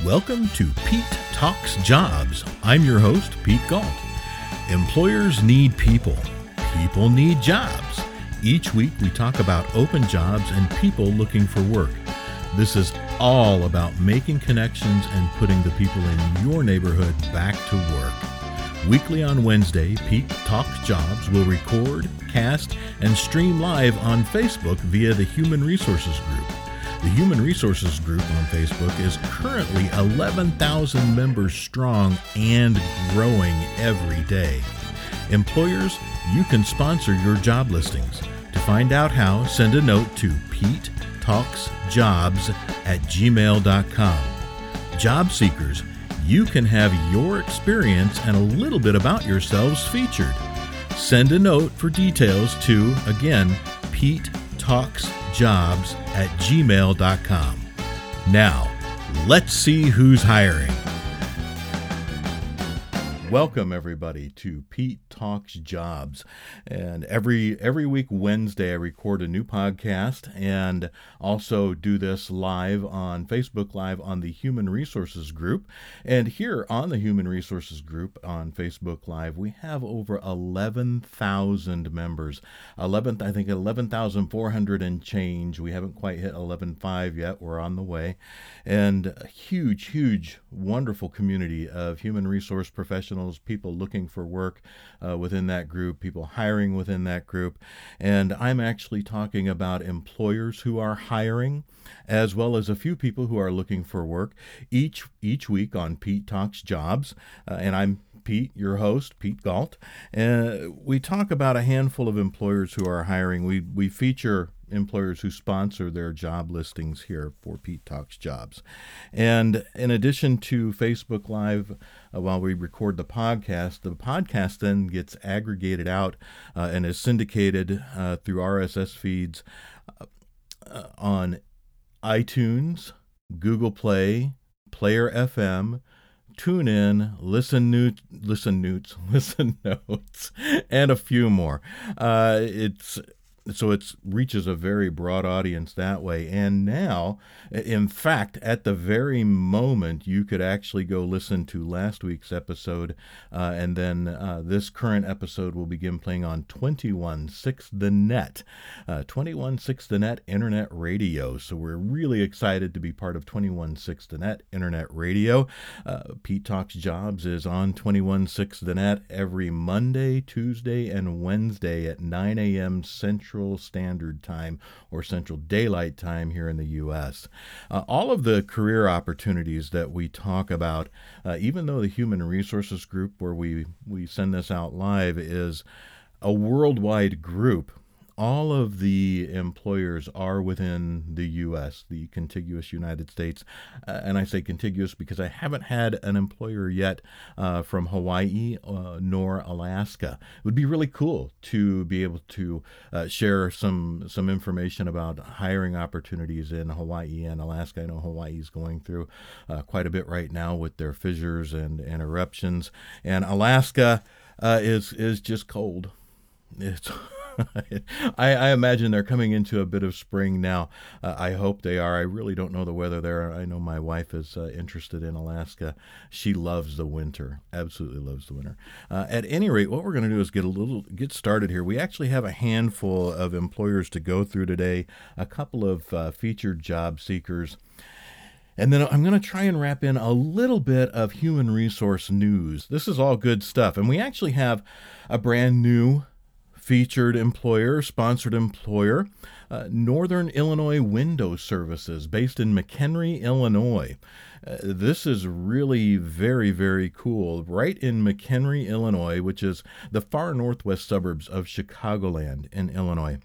Welcome to Pete Talks Jobs. I'm your host, Pete Gault. Employers need people, people need jobs. Each week we talk about open jobs and people looking for work. This is all about making connections and putting the people in your neighborhood back to work. Weekly on Wednesday, Pete Talks Jobs will record, cast, and stream live on Facebook via the Human Resources Group. The Human Resources Group on Facebook is currently 11,000 members strong and growing every day. Employers, you can sponsor your job listings. To find out how, send a note to Pete Talks Jobs at gmail.com. Job seekers, you can have your experience and a little bit about yourselves featured. Send a note for details to, again, Pete Talks Jobs at gmail.com. Now, let's see who's hiring. Welcome everybody to Pete Talks Jobs. And every every week Wednesday I record a new podcast and also do this live on Facebook Live on the Human Resources group. And here on the Human Resources group on Facebook Live, we have over 11,000 members. 11 I think 11,400 and change. We haven't quite hit 11.5 yet. We're on the way. And a huge huge wonderful community of human resource professionals professionals, people looking for work uh, within that group, people hiring within that group. And I'm actually talking about employers who are hiring, as well as a few people who are looking for work each each week on Pete Talks Jobs. Uh, and I'm Pete, your host, Pete Gault. And uh, we talk about a handful of employers who are hiring. We we feature employers who sponsor their job listings here for Pete Talks Jobs. And in addition to Facebook Live, uh, while we record the podcast, the podcast then gets aggregated out uh, and is syndicated uh, through RSS feeds uh, on iTunes, Google Play, Player FM. Tune in, listen newt, listen newts, listen notes, and a few more. Uh, it's so it reaches a very broad audience that way. And now, in fact, at the very moment, you could actually go listen to last week's episode, uh, and then uh, this current episode will begin playing on 216 The Net, uh, 216 The Net Internet Radio. So we're really excited to be part of 216 The Net Internet Radio. Uh, Pete Talks Jobs is on 216 The Net every Monday, Tuesday, and Wednesday at 9 a.m. Central. Central Standard Time or Central Daylight Time here in the U.S. Uh, all of the career opportunities that we talk about, uh, even though the Human Resources Group, where we, we send this out live, is a worldwide group all of the employers are within the U.S., the contiguous United States. Uh, and I say contiguous because I haven't had an employer yet uh, from Hawaii uh, nor Alaska. It would be really cool to be able to uh, share some some information about hiring opportunities in Hawaii and Alaska. I know Hawaii is going through uh, quite a bit right now with their fissures and, and eruptions, and Alaska uh, is is just cold. It's I, I, imagine they're coming into a bit of spring now. Uh, I hope they are. I really don't know the weather there. I know my wife is uh, interested in Alaska. She loves the winter. Absolutely loves the winter. Uh, at any rate, what we're going to do is get a little get started here. We actually have a handful of employers to go through today. A couple of uh, featured job seekers. And then I'm going to try and wrap in a little bit of human resource news. This is all good stuff. And we actually have a brand new featured employer, sponsored employer, uh, Northern Illinois Window Services, based in McHenry, Illinois. Uh, this is really very, very cool. Right in McHenry, Illinois, which is the far northwest suburbs of Chicagoland in Illinois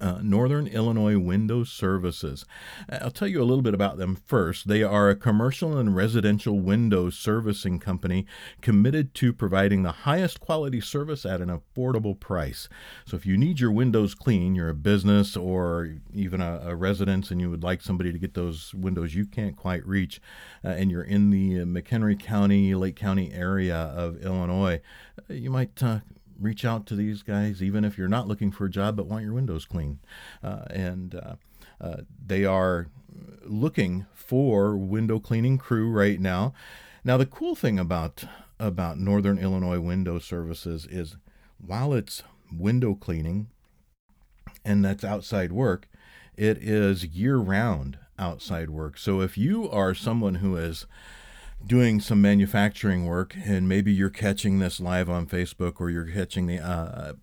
uh, Northern Illinois Window Services. I'll tell you a little bit about them first. They are a commercial and residential window servicing company committed to providing the highest quality service at an affordable price. So, if you need your windows clean, you're a business or even a, a residence, and you would like somebody to get those windows you can't quite reach, uh, and you're in the McHenry County, Lake County area of Illinois, uh, you might uh, reach out to these guys, even if you're not looking for a job but want your windows clean. Uh, and uh, uh, they are looking for window cleaning crew right now. Now, the cool thing about about Northern Illinois Window Services is while it's window cleaning and that's outside work, it is year round outside work. So if you are someone who is doing some manufacturing work and maybe you're catching this live on Facebook or you're catching the uh,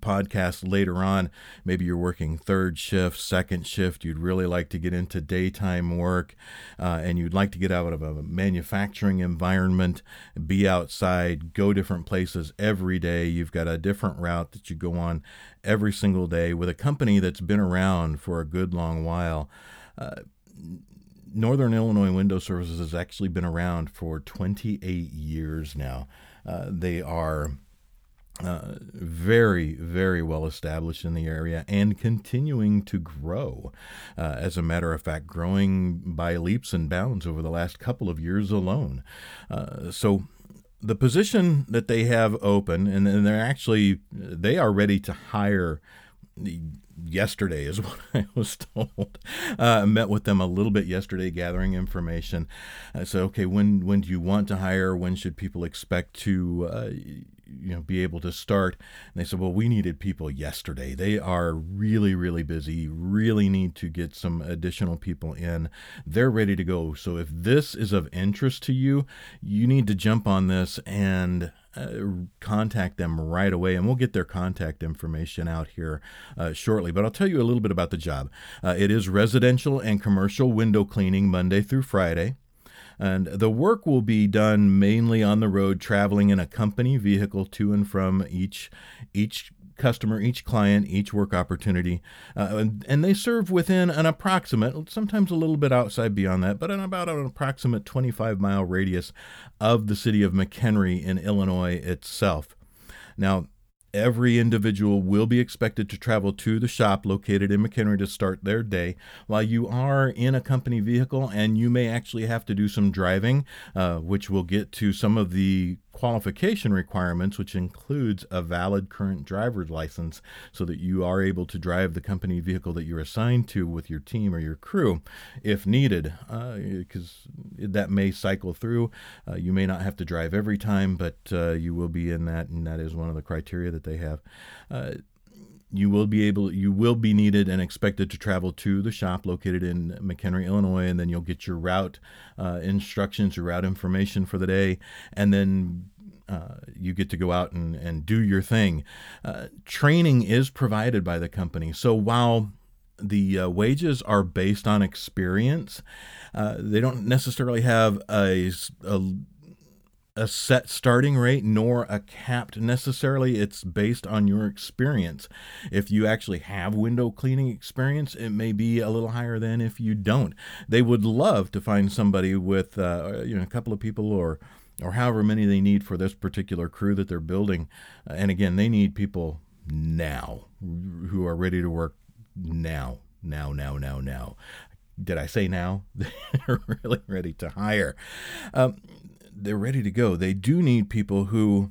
podcast later on, maybe you're working third shift, second shift, you'd really like to get into daytime work uh, and you'd like to get out of a manufacturing environment, be outside, go different places every day. You've got a different route that you go on every single day with a company that's been around for a good long while. Uh, Northern Illinois Window Services has actually been around for 28 years now. Uh, they are uh, very, very well established in the area and continuing to grow. Uh, as a matter of fact, growing by leaps and bounds over the last couple of years alone. Uh, so, the position that they have open, and, and they're actually they are ready to hire yesterday is what I was told. Uh, I met with them a little bit yesterday, gathering information. I said, okay, when when do you want to hire? When should people expect to? Uh, you know, be able to start. And they said, well, we needed people yesterday. They are really, really busy, really need to get some additional people in. They're ready to go. So if this is of interest to you, you need to jump on this and uh, contact them right away, and we'll get their contact information out here uh, shortly. But I'll tell you a little bit about the job. Uh, it is residential and commercial window cleaning Monday through Friday. And the work will be done mainly on the road, traveling in a company vehicle to and from each each customer, each client, each work opportunity. Uh, and, and, they serve within an approximate, sometimes a little bit outside beyond that, but in about an approximate 25 mile radius of the city of McHenry in Illinois itself. Now, Every individual will be expected to travel to the shop located in McHenry to start their day. While you are in a company vehicle and you may actually have to do some driving, uh, which we'll get to some of the qualification requirements, which includes a valid current driver's license so that you are able to drive the company vehicle that you're assigned to with your team or your crew if needed, because uh, that may cycle through. Uh, you may not have to drive every time, but uh, you will be in that, and that is one of the criteria that they have uh, you will be able you will be needed and expected to travel to the shop located in McHenry, Illinois, and then you'll get your route uh, instructions, your route information for the day, and then uh, you get to go out and, and do your thing. Uh, training is provided by the company. So while the uh, wages are based on experience, uh, they don't necessarily have a, a a set starting rate nor a capped necessarily. It's based on your experience. If you actually have window cleaning experience, it may be a little higher than if you don't. They would love to find somebody with uh, you know a couple of people or or however many they need for this particular crew that they're building. Uh, and again, they need people now who are ready to work now, now, now, now, now. Did I say now? They're really ready to hire. Um, they're ready to go. They do need people who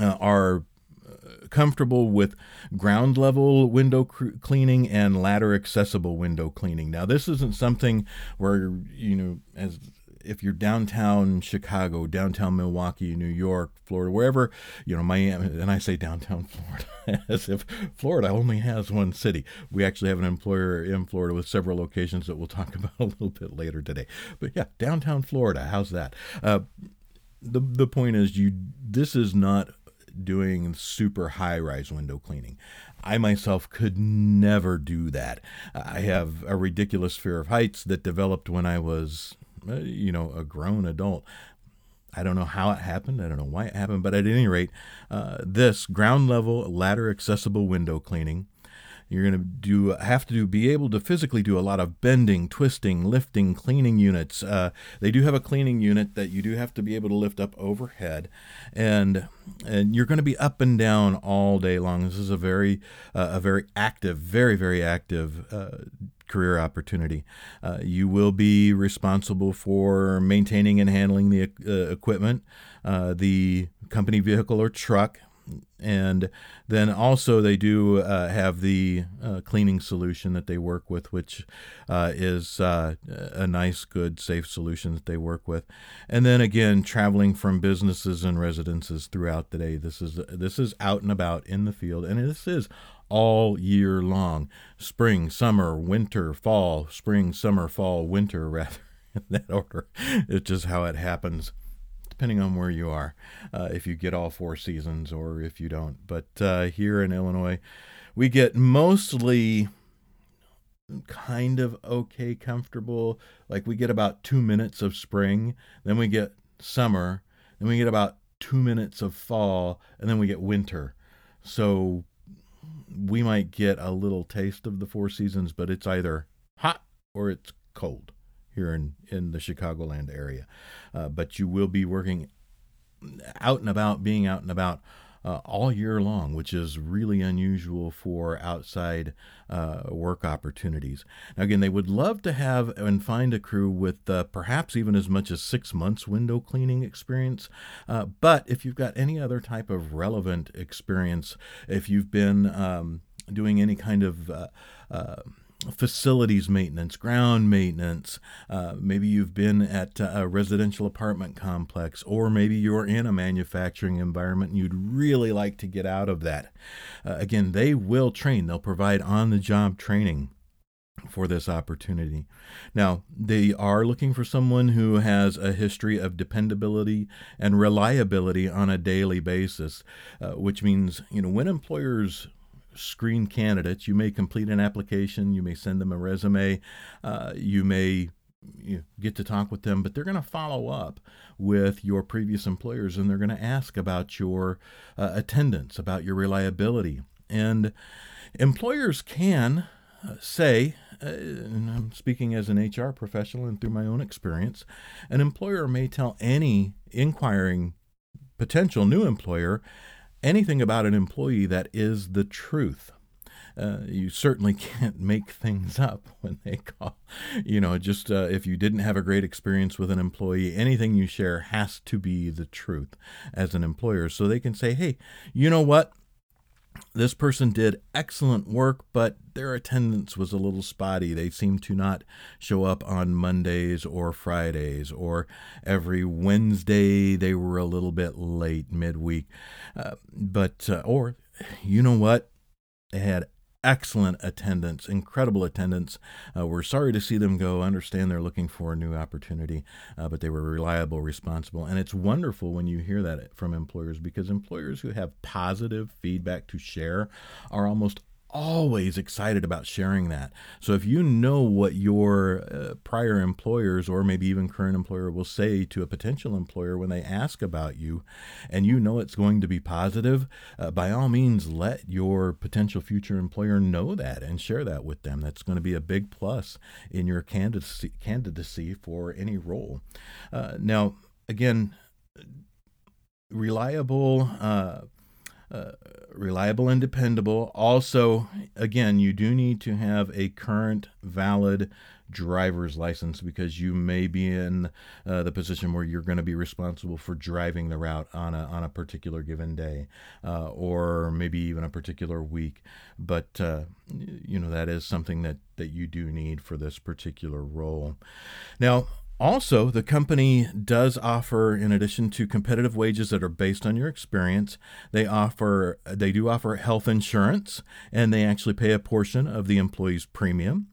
uh, are uh, comfortable with ground level window cleaning and ladder accessible window cleaning. Now, this isn't something where, you know, as if you're downtown Chicago, downtown Milwaukee, New York, Florida, wherever, you know, Miami, and I say downtown Florida as if Florida only has one city. We actually have an employer in Florida with several locations that we'll talk about a little bit later today. But yeah, downtown Florida, how's that? Uh, the the point is, you this is not doing super high rise window cleaning. I myself could never do that. I have a ridiculous fear of heights that developed when I was you know, a grown adult. I don't know how it happened. I don't know why it happened, but at any rate, uh, this ground level ladder accessible window cleaning you're going to do have to do be able to physically do a lot of bending, twisting, lifting, cleaning units. Uh, they do have a cleaning unit that you do have to be able to lift up overhead, and and you're going to be up and down all day long. This is a very uh, a very active, very very active uh, career opportunity. Uh, you will be responsible for maintaining and handling the uh, equipment, uh, the company vehicle or truck and then also they do uh, have the uh, cleaning solution that they work with, which is a nice, good, safe solution that they work with. And then again, traveling from businesses and residences throughout the day. This is this is out and about in the field, and this is all year long spring, summer, winter, fall, spring, summer, fall, winter, rather, in that order. It's just how it happens, depending on where you are, uh, if you get all four seasons or if you don't. But uh, here in Illinois, we get mostly kind of okay, comfortable. Like we get about two minutes of spring, then we get summer, then we get about two minutes of fall, and then we get winter. So we might get a little taste of the four seasons, but it's either hot or it's cold here in, in the Chicagoland area. Uh, but you will be working out and about, being out and about uh, all year long, which is really unusual for outside uh, work opportunities. Now, again, they would love to have and find a crew with uh, perhaps even as much as six months window cleaning experience. Uh, but if you've got any other type of relevant experience, if you've been um, doing any kind of uh, uh, facilities maintenance, ground maintenance. Uh, maybe you've been at a residential apartment complex, or maybe you're in a manufacturing environment and you'd really like to get out of that. Uh, again, they will train, they'll provide on the job training for this opportunity. Now, they are looking for someone who has a history of dependability and reliability on a daily basis, uh, which means, you know, when employers screen candidates. You may complete an application, you may send them a resume, uh, you may you know, get to talk with them, but they're going to follow up with your previous employers and they're going to ask about your uh, attendance, about your reliability. And employers can uh, say, uh, and I'm speaking as an HR professional and through my own experience, an employer may tell any inquiring potential new employer anything about an employee that is the truth. Uh, you certainly can't make things up when they call. You know, just uh, if you didn't have a great experience with an employee, anything you share has to be the truth as an employer. So they can say, hey, you know what? This person did excellent work, but their attendance was a little spotty. They seemed to not show up on Mondays or Fridays, or every Wednesday they were a little bit late midweek. Uh, but, uh, or, you know what? They had excellent attendance, incredible attendance. Uh, we're sorry to see them go. Understand they're looking for a new opportunity, uh, but they were reliable, responsible, and it's wonderful when you hear that from employers because employers who have positive feedback to share are almost always excited about sharing that. So if you know what your uh, prior employers or maybe even current employer will say to a potential employer when they ask about you, and you know it's going to be positive, uh, by all means let your potential future employer know that and share that with them. That's going to be a big plus in your candidacy, candidacy for any role. Uh, now, again, reliable reliable and dependable. Also, again, you do need to have a current valid driver's license because you may be in uh, the position where you're going to be responsible for driving the route on a, on a particular given day uh, or maybe even a particular week. But, uh, you know, that is something that, that you do need for this particular role. Now, also, the company does offer, in addition to competitive wages that are based on your experience, they offer they do offer health insurance, and they actually pay a portion of the employee's premium.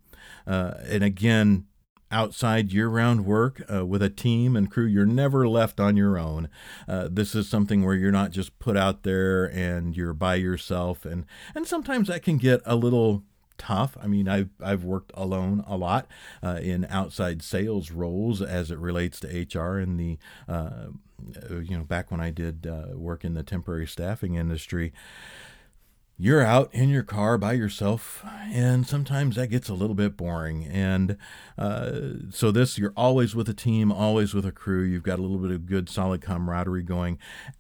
Uh, and again, outside year-round work uh, with a team and crew, you're never left on your own. Uh, this is something where you're not just put out there and you're by yourself, and and sometimes that can get a little tough. I mean, I've I've worked alone a lot uh, in outside sales roles as it relates to HR and the uh, you know back when I did uh, work in the temporary staffing industry. You're out in your car by yourself, and sometimes that gets a little bit boring. And uh, so, this, you're always with a team, always with a crew. You've got a little bit of good, solid camaraderie going.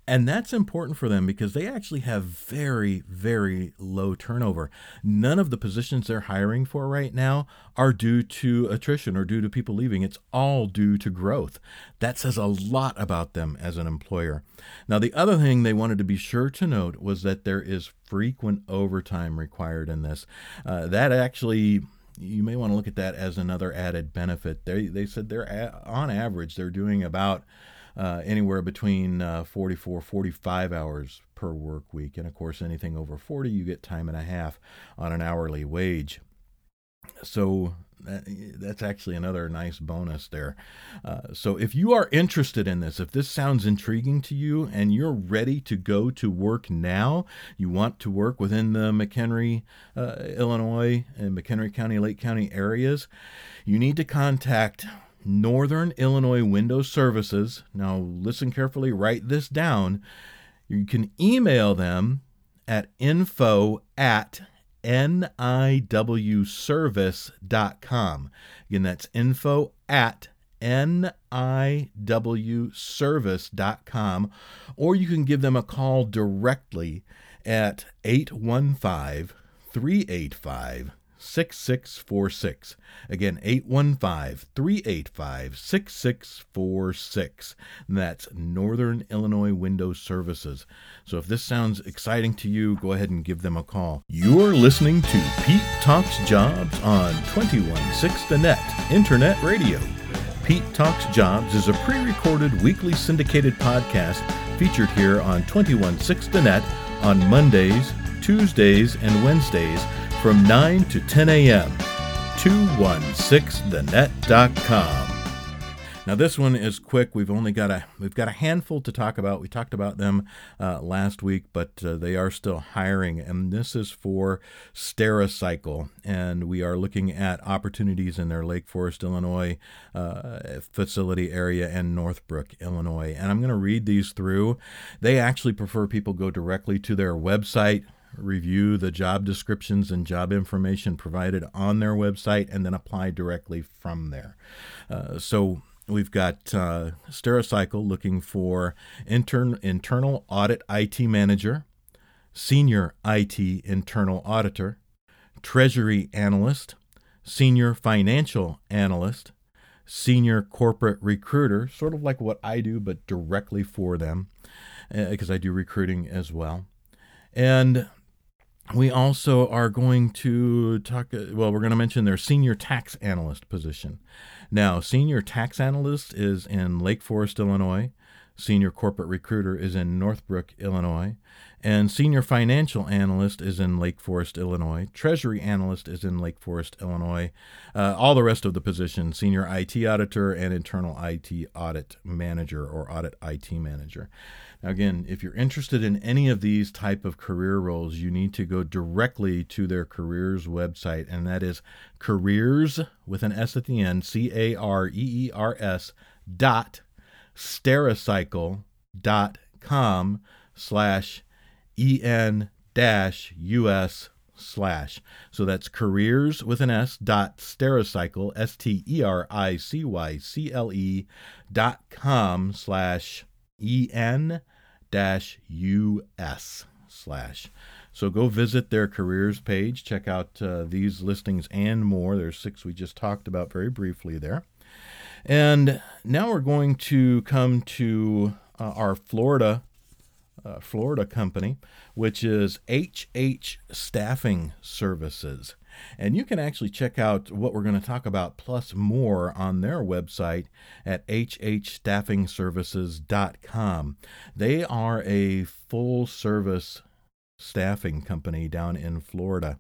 And that's important for them because they actually have very, very low turnover. None of the positions they're hiring for right now are due to attrition or due to people leaving. It's all due to growth. That says a lot about them as an employer. Now, the other thing they wanted to be sure to note was that there is frequent overtime required in this. Uh, that actually you may want to look at that as another added benefit. They they said they're on average they're doing about uh, anywhere between uh, 44 45 hours per work week, and of course anything over 40 you get time and a half on an hourly wage. So that's actually another nice bonus there. Uh, so, if you are interested in this, if this sounds intriguing to you and you're ready to go to work now, you want to work within the McHenry, uh, Illinois, and McHenry County, Lake County areas, you need to contact Northern Illinois Window Services. Now, listen carefully, write this down. You can email them at info at niwservice.com. Again, that's info at niwservice.com, or you can give them a call directly at 815 385 6646. Again, 815 385 6646. That's Northern Illinois Window Services. So if this sounds exciting to you, go ahead and give them a call. You're listening to Pete Talks Jobs on 216 The Net Internet Radio. Pete Talks Jobs is a pre recorded weekly syndicated podcast featured here on 216 The Net on Mondays, Tuesdays, and Wednesdays from 9 to 10 a.m. 216thenet.com. Now this one is quick. We've only got a we've got a handful to talk about. We talked about them uh, last week, but uh, they are still hiring, and this is for Stericycle, and we are looking at opportunities in their Lake Forest, Illinois uh, facility area and Northbrook, Illinois. And I'm going to read these through. They actually prefer people go directly to their website review the job descriptions and job information provided on their website, and then apply directly from there. Uh, so we've got uh, Stericycle looking for intern, internal audit IT manager, senior IT internal auditor, treasury analyst, senior financial analyst, senior corporate recruiter, sort of like what I do, but directly for them, because uh, I do recruiting as well. And we also are going to talk, well, we're going to mention their senior tax analyst position. Now, senior tax analyst is in Lake Forest, Illinois. Senior corporate recruiter is in Northbrook, Illinois. And senior financial analyst is in Lake Forest, Illinois. Treasury analyst is in Lake Forest, Illinois. Uh, all the rest of the positions senior IT auditor and internal IT audit manager or audit IT manager. Again, if you're interested in any of these type of career roles, you need to go directly to their careers website, and that is careers with an S at the end, C A R E E R S dot stericycle dot com slash en dash us slash. So that's careers with an S dot stericycle, S T E R I C Y C L E dot com slash en dash us slash. So go visit their careers page, check out uh, these listings and more. There's six we just talked about very briefly there. And now we're going to come to uh, our Florida uh, Florida company, which is HH Staffing Services. And you can actually check out what we're going to talk about plus more on their website at hhstaffingservices.com. They are a full service staffing company down in Florida.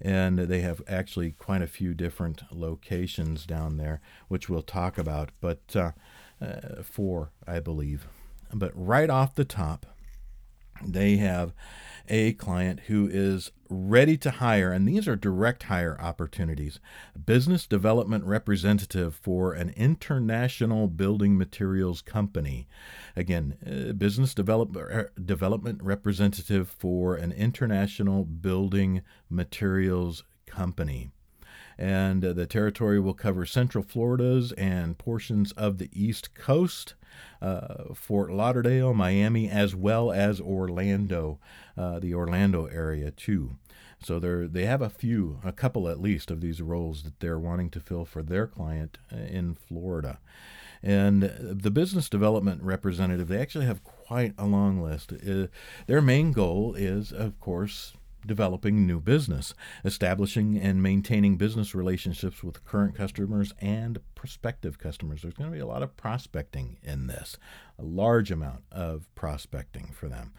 And they have actually quite a few different locations down there, which we'll talk about, but uh, uh, four, I believe. But right off the top, they have a client who is ready to hire, and these are direct hire opportunities. Business development representative for an international building materials company. Again, uh, business develop, uh, development representative for an international building materials company and uh, the territory will cover Central Florida's and portions of the East Coast, uh, Fort Lauderdale, Miami, as well as Orlando, uh, the Orlando area too. So they they have a few, a couple at least, of these roles that they're wanting to fill for their client uh, in Florida. And the business development representative, they actually have quite a long list. Uh, their main goal is, of course, developing new business, establishing and maintaining business relationships with current customers and prospective customers. There's going to be a lot of prospecting in this, a large amount of prospecting for them.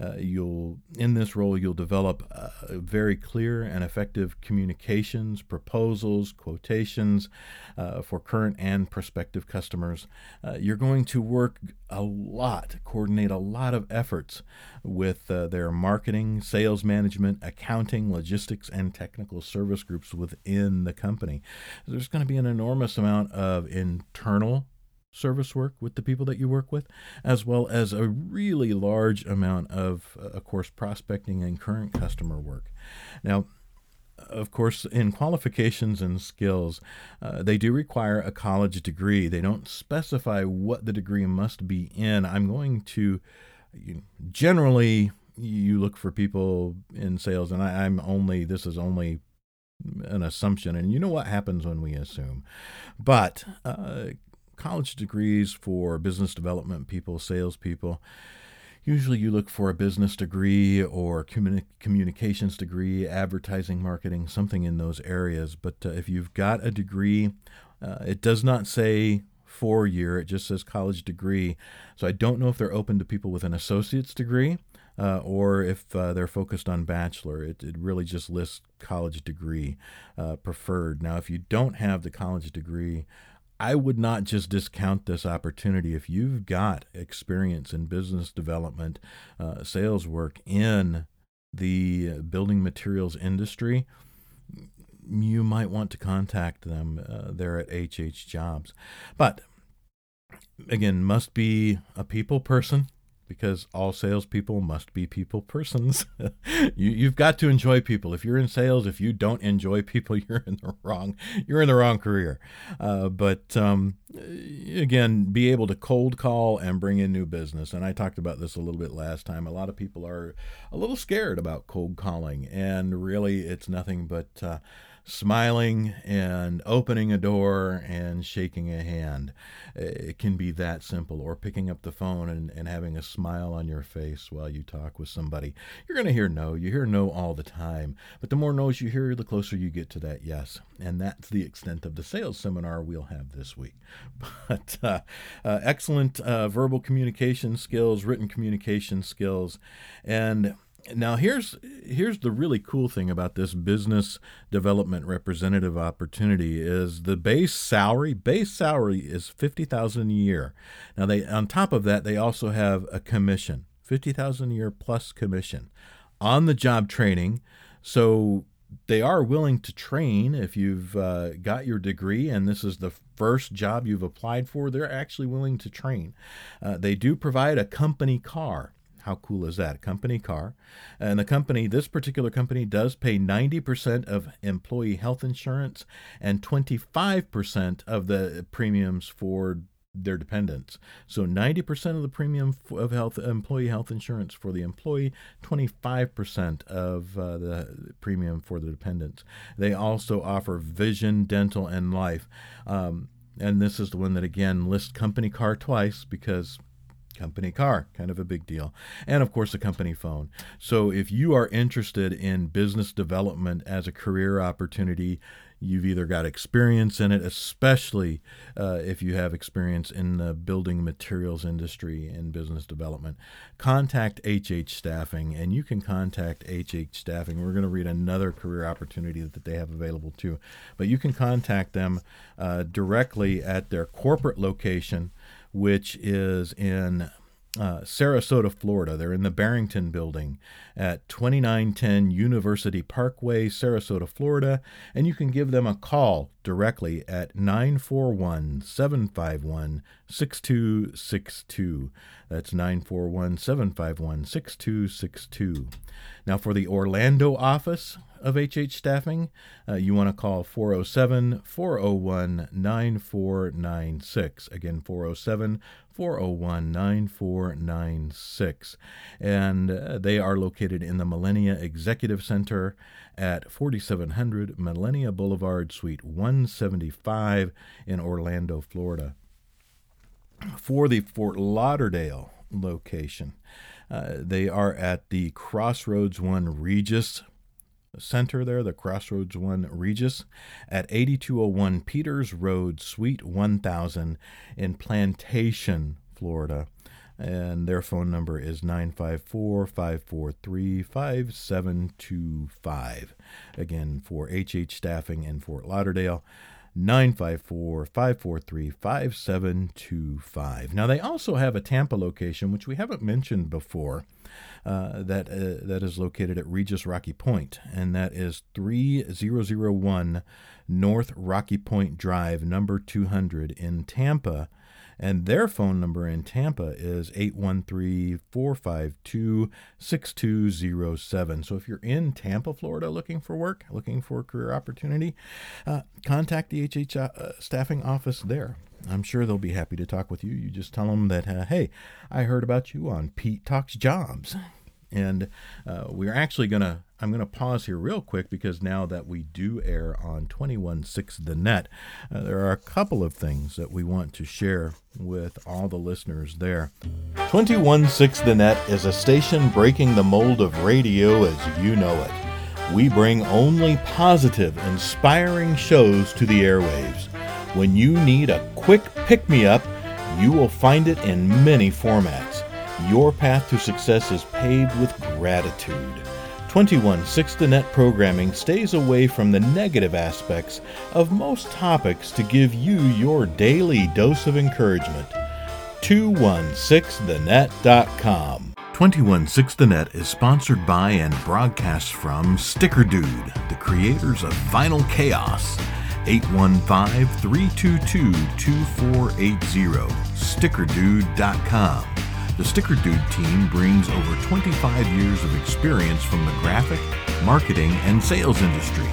Uh, you'll in this role you'll develop uh, very clear and effective communications, proposals, quotations uh, for current and prospective customers. Uh, you're going to work a lot, coordinate a lot of efforts with uh, their marketing, sales management, accounting, logistics, and technical service groups within the company. There's going to be an enormous amount of internal service work with the people that you work with, as well as a really large amount of, uh, of course, prospecting and current customer work. Now, of course, in qualifications and skills, uh, they do require a college degree. They don't specify what the degree must be in. I'm going to you, generally you look for people in sales, and I, I'm only this is only an assumption, and you know what happens when we assume. But uh, college degrees for business development people, salespeople, usually you look for a business degree or communi- communications degree, advertising, marketing, something in those areas. But uh, if you've got a degree, uh, it does not say four year, it just says college degree. So I don't know if they're open to people with an associate's degree. Uh, or if uh, they're focused on bachelor, it, it really just lists college degree uh, preferred. Now, if you don't have the college degree, I would not just discount this opportunity. If you've got experience in business development, uh, sales work in the building materials industry, you might want to contact them uh, there at HH Jobs. But again, must be a people person because all salespeople must be people persons. you, you've got to enjoy people. If you're in sales, if you don't enjoy people, you're in the wrong you're in the wrong career. Uh, but um, again, be able to cold call and bring in new business. And I talked about this a little bit last time. A lot of people are a little scared about cold calling, and really, it's nothing but uh, smiling and opening a door and shaking a hand. It can be that simple, or picking up the phone and, and having a smile on your face while you talk with somebody. You're going to hear no. You hear no all the time, but the more no's you hear, the closer you get to that yes. And that's the extent of the sales seminar we'll have this week. But uh, uh, excellent uh, verbal communication skills, written communication skills, and now here's here's the really cool thing about this business development representative opportunity is the base salary base salary is 50,000 a year. Now they on top of that they also have a commission, 50,000 a year plus commission on the job training. So they are willing to train if you've uh, got your degree and this is the first job you've applied for they're actually willing to train uh, they do provide a company car how cool is that? Company car. And the company, this particular company, does pay 90% of employee health insurance and 25% of the premiums for their dependents. So 90% of the premium of health employee health insurance for the employee, 25% of uh, the premium for the dependents. They also offer vision, dental, and life. Um, and this is the one that again lists company car twice because company car, kind of a big deal. And of course, a company phone. So if you are interested in business development as a career opportunity, you've either got experience in it, especially uh, if you have experience in the building materials industry and business development, contact HH Staffing and you can contact HH Staffing. We're going to read another career opportunity that they have available too. But you can contact them uh, directly at their corporate location which is in uh, Sarasota, Florida. They're in the Barrington building at 2910 University Parkway, Sarasota, Florida. And you can give them a call directly at 941 751 6262. That's 941 751 6262. Now, for the Orlando office of HH Staffing, uh, you want to call 407 401 9496. Again, 407 401 9496. And uh, they are located in the Millenia Executive Center at 4700 Millenia Boulevard, Suite 175 in Orlando, Florida. For the Fort Lauderdale location, uh, they are at the Crossroads One Regus Center there, the Crossroads One Regus, at 8201 Peters Road, Suite 1000 in Plantation, Florida. And their phone number is 954 543 5725. Again, for HH Staffing in Fort Lauderdale, 954 543 5725. Now, they also have a Tampa location, which we haven't mentioned before, uh, that, uh, that is located at Regus Rocky Point, and that is 3001 North Rocky Point Drive, number 200 in Tampa. And their phone number in Tampa is 813 452 6207. So if you're in Tampa, Florida, looking for work, looking for a career opportunity, uh, contact the HH uh, staffing office there. I'm sure they'll be happy to talk with you. You just tell them that, uh, hey, I heard about you on Pete Talks Jobs. And uh, we're actually going to, I'm going to pause here real quick because now that we do air on 21.6 The Net, uh, there are a couple of things that we want to share with all the listeners there. 21.6 The Net is a station breaking the mold of radio as you know it. We bring only positive, inspiring shows to the airwaves. When you need a quick pick me up, you will find it in many formats. Your path to success is paved with gratitude. 21.6 The Net programming stays away from the negative aspects of most topics to give you your daily dose of encouragement. 216thenet.com. 216 The Net is sponsored by and broadcasts from Sticker Dude, the creators of Vinyl Chaos. 815 322 2480. StickerDude.com. The Sticker Dude team brings over 25 years of experience from the graphic, marketing, and sales industry,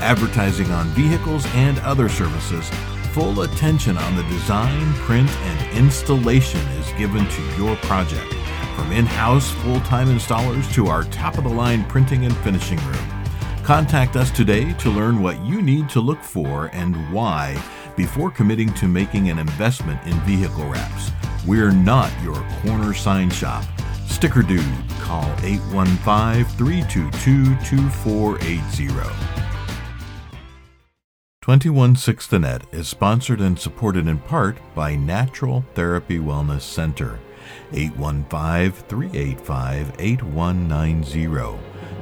advertising on vehicles and other services. Full attention on the design, print, and installation is given to your project, from in house full time installers to our top of the line printing and finishing room. Contact us today to learn what you need to look for and why before committing to making an investment in vehicle wraps. We're not your corner sign shop. Sticker Dude, call 815 322 2480. 216 The Net is sponsored and supported in part by Natural Therapy Wellness Center. 815 385 8190.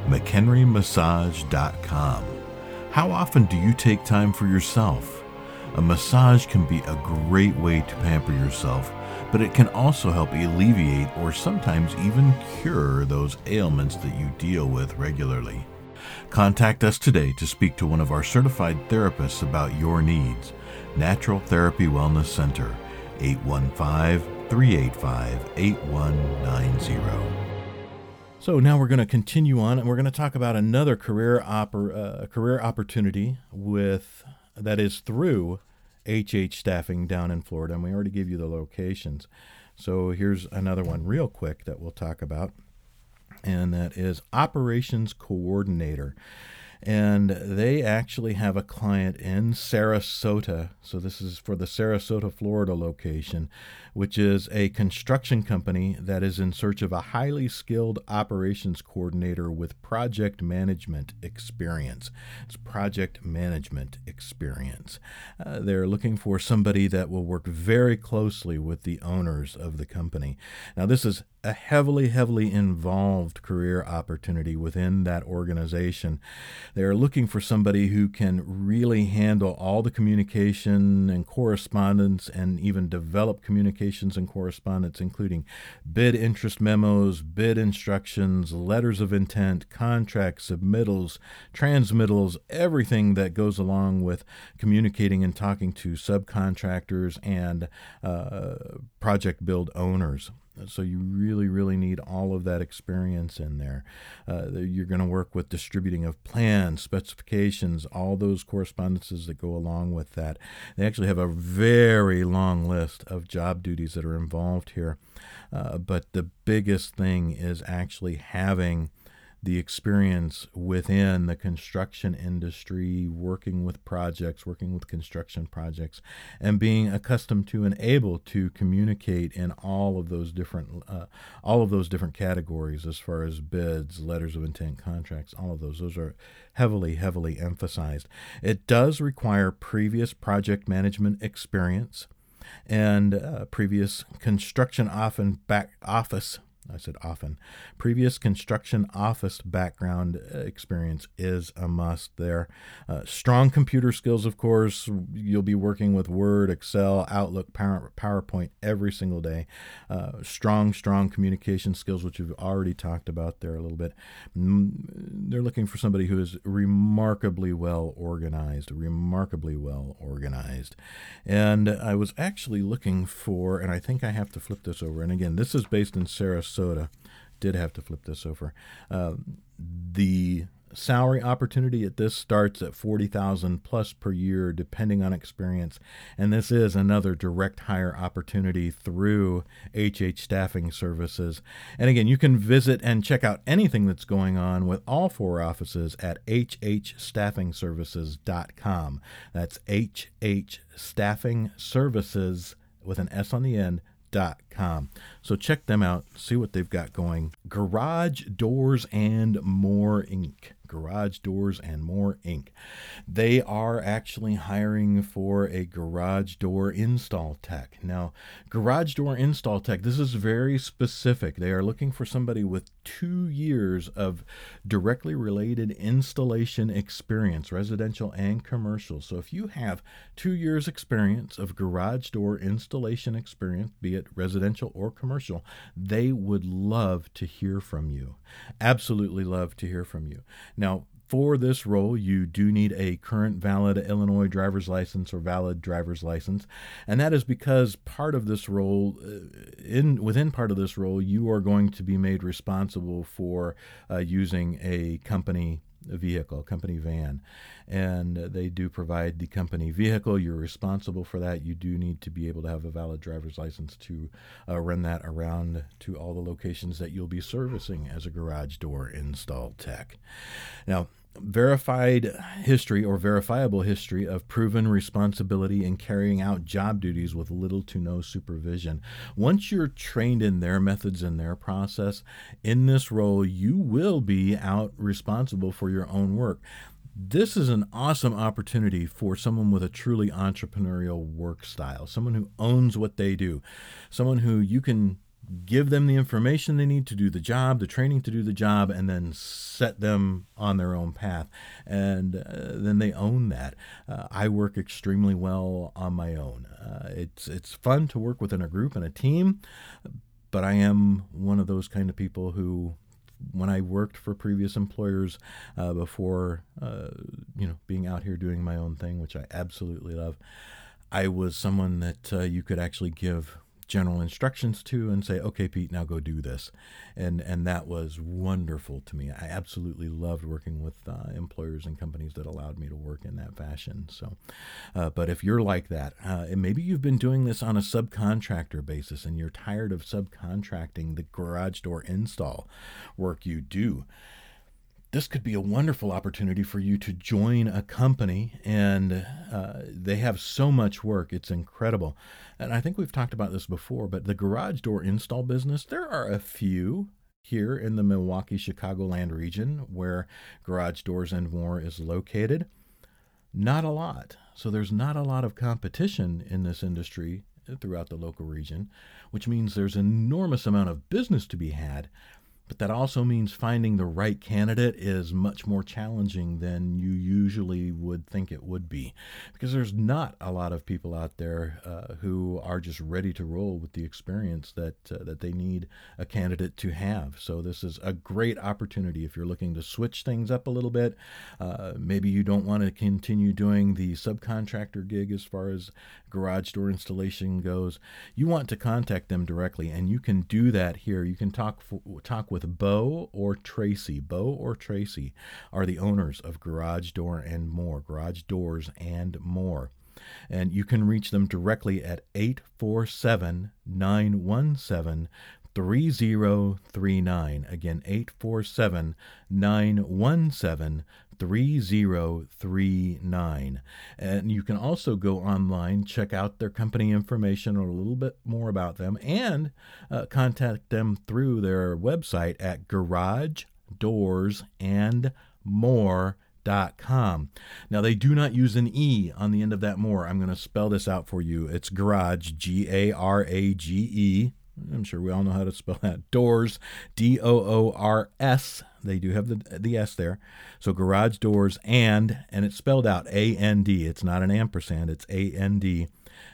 McHenryMassage.com. How often do you take time for yourself? A massage can be a great way to pamper yourself but it can also help alleviate or sometimes even cure those ailments that you deal with regularly. Contact us today to speak to one of our certified therapists about your needs. Natural Therapy Wellness Center, 815 385 8190. So now we're going to continue on, and we're going to talk about another career oppor- uh, career opportunity with that is through HH Staffing down in Florida, and we already gave you the locations. So here's another one, real quick, that we'll talk about, and that is Operations Coordinator and they actually have a client in Sarasota. So, this is for the Sarasota, Florida location, which is a construction company that is in search of a highly skilled operations coordinator with project management experience. It's project management experience. Uh, they're looking for somebody that will work very closely with the owners of the company. Now, this is a heavily, heavily involved career opportunity within that organization. They are looking for somebody who can really handle all the communication and correspondence and even develop communications and correspondence, including bid interest memos, bid instructions, letters of intent, contracts, submittals, transmittals, everything that goes along with communicating and talking to subcontractors and uh, project build owners. So you really, really need all of that experience in there. Uh, you're going to work with distributing of plans, specifications, all those correspondences that go along with that. They actually have a very long list of job duties that are involved here. Uh, but the biggest thing is actually having the experience within the construction industry, working with projects, working with construction projects, and being accustomed to and able to communicate in all of those different uh, all of those different categories as far as bids, letters of intent, contracts, all of those. Those are heavily, heavily emphasized. It does require previous project management experience and uh, previous construction often back office I said often. Previous construction office background uh, experience is a must there. Uh, strong computer skills, of course. You'll be working with Word, Excel, Outlook, PowerPoint every single day. Uh, strong, strong communication skills, which we've already talked about there a little bit. Mm, they're looking for somebody who is remarkably well organized, remarkably well organized. And I was actually looking for, and I think I have to flip this over. And again, this is based in Sarasota. Minnesota. Did have to flip this over. Uh, the salary opportunity at this starts at 40,000 plus per year depending on experience and this is another direct hire opportunity through HH Staffing Services and again you can visit and check out anything that's going on with all four offices at hhstaffingservices.com that's hh staffing services with an s on the end com. So check them out, see what they've got going. Garage Doors and More Inc. Garage Doors and More Inc. They are actually hiring for a garage door install tech. Now, garage door install tech, this is very specific. They are looking for somebody with two years of directly related installation experience, residential and commercial. So if you have two years experience of garage door installation experience, be it residential or commercial, they would love to hear from you. Absolutely love to hear from you. Now, for this role, you do need a current valid Illinois driver's license or valid driver's license, and that is because part of this role, uh, in within part of this role, you are going to be made responsible for uh, using a company vehicle, company van, and they do provide the company vehicle. You're responsible for that. You do need to be able to have a valid driver's license to uh, run that around to all the locations that you'll be servicing as a garage door install tech. Now, verified history or verifiable history of proven responsibility in carrying out job duties with little to no supervision. Once you're trained in their methods and their process, in this role, you will be out responsible for your own work. This is an awesome opportunity for someone with a truly entrepreneurial work style, someone who owns what they do, someone who you can give them the information they need to do the job, the training to do the job, and then set them on their own path. And uh, then they own that. Uh, I work extremely well on my own. Uh, it's it's fun to work within a group and a team, but I am one of those kind of people who. When I worked for previous employers uh, before, uh, you know, being out here doing my own thing, which I absolutely love, I was someone that uh, you could actually give general instructions to and say, okay, Pete, now go do this. And, and that was wonderful to me. I absolutely loved working with uh, employers and companies that allowed me to work in that fashion. So, uh, but if you're like that, uh, and maybe you've been doing this on a subcontractor basis and you're tired of subcontracting the garage door install work you do, this could be a wonderful opportunity for you to join a company and uh, they have so much work it's incredible. And i think we've talked about this before but the garage door install business there are a few here in the milwaukee chicagoland region where garage doors and more is located. Not a lot. So there's not a lot of competition in this industry throughout the local region which means there's an enormous amount of business to be had but that also means finding the right candidate is much more challenging than you usually would think it would be. Because there's not a lot of people out there uh, who are just ready to roll with the experience that uh, that they need a candidate to have. So this is a great opportunity if you're looking to switch things up a little bit. Uh, maybe you don't want to continue doing the subcontractor gig as far as garage door installation goes. You want to contact them directly and you can do that here. You can talk talk with with Bo or Tracy. Bo or Tracy are the owners of Garage Door and More, Garage Doors and More. And you can reach them directly at 847 917 3039. Again, 847 917 3039. And you can also go online, check out their company information or a little bit more about them, and uh, contact them through their website at garageDoorsAndMore.com. Now, they do not use an E on the end of that more. I'm going to spell this out for you. It's garage, G A R A G E. I'm sure we all know how to spell that. Doors, D O O R S. They do have the the S there. So garage doors and and it's spelled out A N D. It's not an ampersand. It's A N D,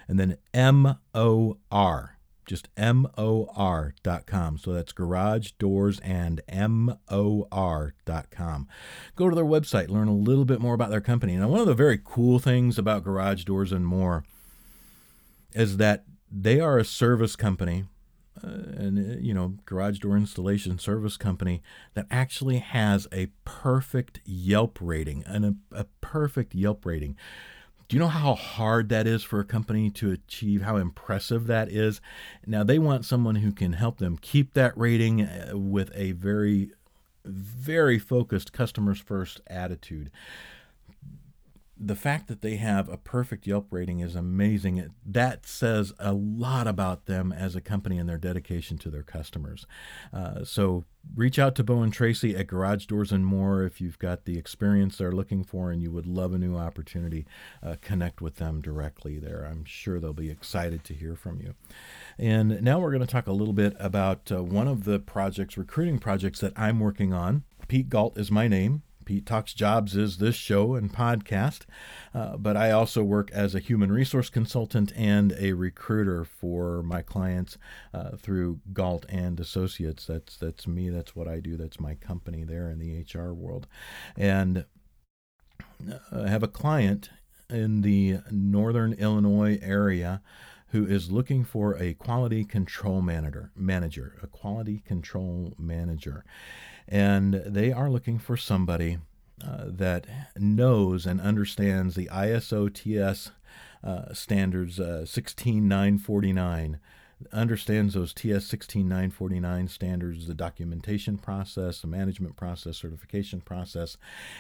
and then M O R. Just M O R dot com. So that's garage doors and M O R dot com. Go to their website, learn a little bit more about their company. Now, one of the very cool things about Garage Doors and More is that they are a service company uh, and uh, you know garage door installation service company that actually has a perfect Yelp rating and a, a perfect Yelp rating. Do you know how hard that is for a company to achieve? How impressive that is? Now they want someone who can help them keep that rating uh, with a very very focused customers first attitude the fact that they have a perfect Yelp rating is amazing. That says a lot about them as a company and their dedication to their customers. Uh, so reach out to Bo and Tracy at Garage Doors and More if you've got the experience they're looking for and you would love a new opportunity. Uh, connect with them directly there. I'm sure they'll be excited to hear from you. And now we're going to talk a little bit about uh, one of the projects, recruiting projects that I'm working on. Pete Gault is my name. Pete Talks Jobs is this show and podcast, uh, but I also work as a human resource consultant and a recruiter for my clients uh, through Gault and Associates. That's that's me. That's what I do. That's my company there in the HR world, and uh, I have a client in the northern Illinois area who is looking for a quality control manager, manager, a quality control manager and they are looking for somebody uh, that knows and understands the ISO TS uh, standards uh, 16949 understands those TS 16949 standards, the documentation process, the management process, certification process,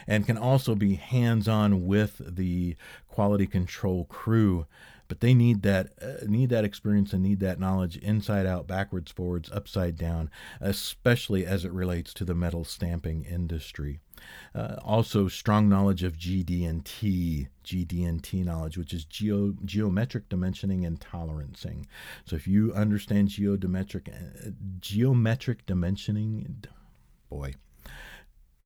and can also be hands on with the quality control crew but they need that uh, need that experience and need that knowledge inside out backwards forwards upside down especially as it relates to the metal stamping industry. Uh, also strong knowledge of GD&T GD&T knowledge which is geo, geometric dimensioning and tolerancing. So if you understand geometric uh, geometric dimensioning boy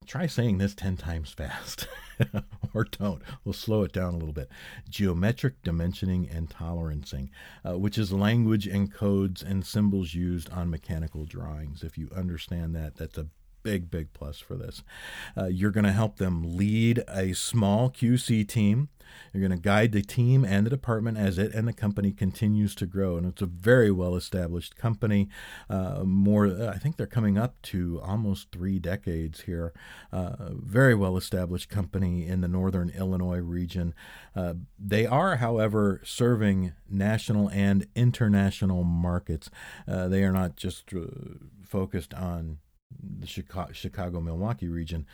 try saying this 10 times fast or don't. We'll slow it down a little bit. Geometric dimensioning and tolerancing, uh, which is language and codes and symbols used on mechanical drawings. If you understand that, that's a big, big plus for this. Uh, you're going to help them lead a small QC team. You're going to guide the team and the department as it and the company continues to grow. And it's a very well established company. Uh, more, I think they're coming up to almost three decades here. Uh, very well established company in the northern Illinois region. Uh, they are, however, serving national and international markets. Uh, they are not just uh, focused on the Chicago Milwaukee region.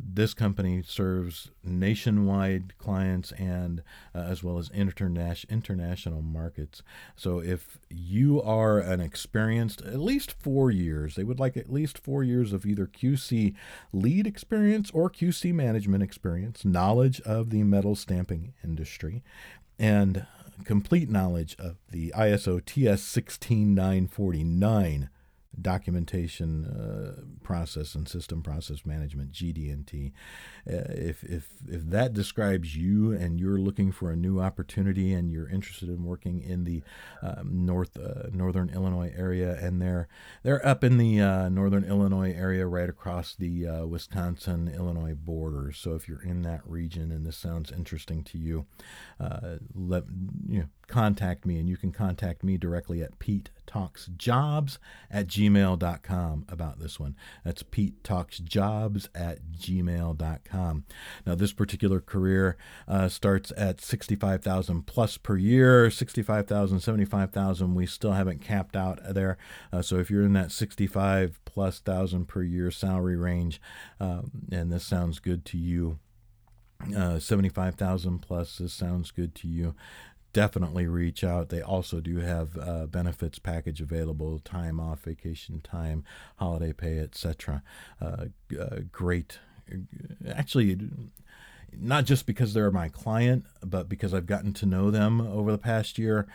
This company serves nationwide clients and uh, as well as interna- international markets. So if you are an experienced, at least four years, they would like at least four years of either QC lead experience or QC management experience, knowledge of the metal stamping industry, and complete knowledge of the ISO TS 16949 documentation uh, process and system process management GD&T. Uh, if if if that describes you and you're looking for a new opportunity and you're interested in working in the um, north uh, northern Illinois area and they're they're up in the uh, northern Illinois area right across the uh, Wisconsin Illinois border. So if you're in that region and this sounds interesting to you, let you know, contact me and you can contact me directly at Pete Talks Jobs at gmail.com about this one. That's Pete Talks Jobs at gmail.com. Now, this particular career uh, starts at 65000 plus per year, 65000 75000 We still haven't capped out there. Uh, so if you're in that 65 plus thousand per year salary range um, and this sounds good to you, uh, 75,000 plus, this sounds good to you definitely reach out. They also do have uh, benefits package available: time off, vacation time, holiday pay, etc. Uh, uh, great, actually. Not just because they're my client, but because I've gotten to know them over the past year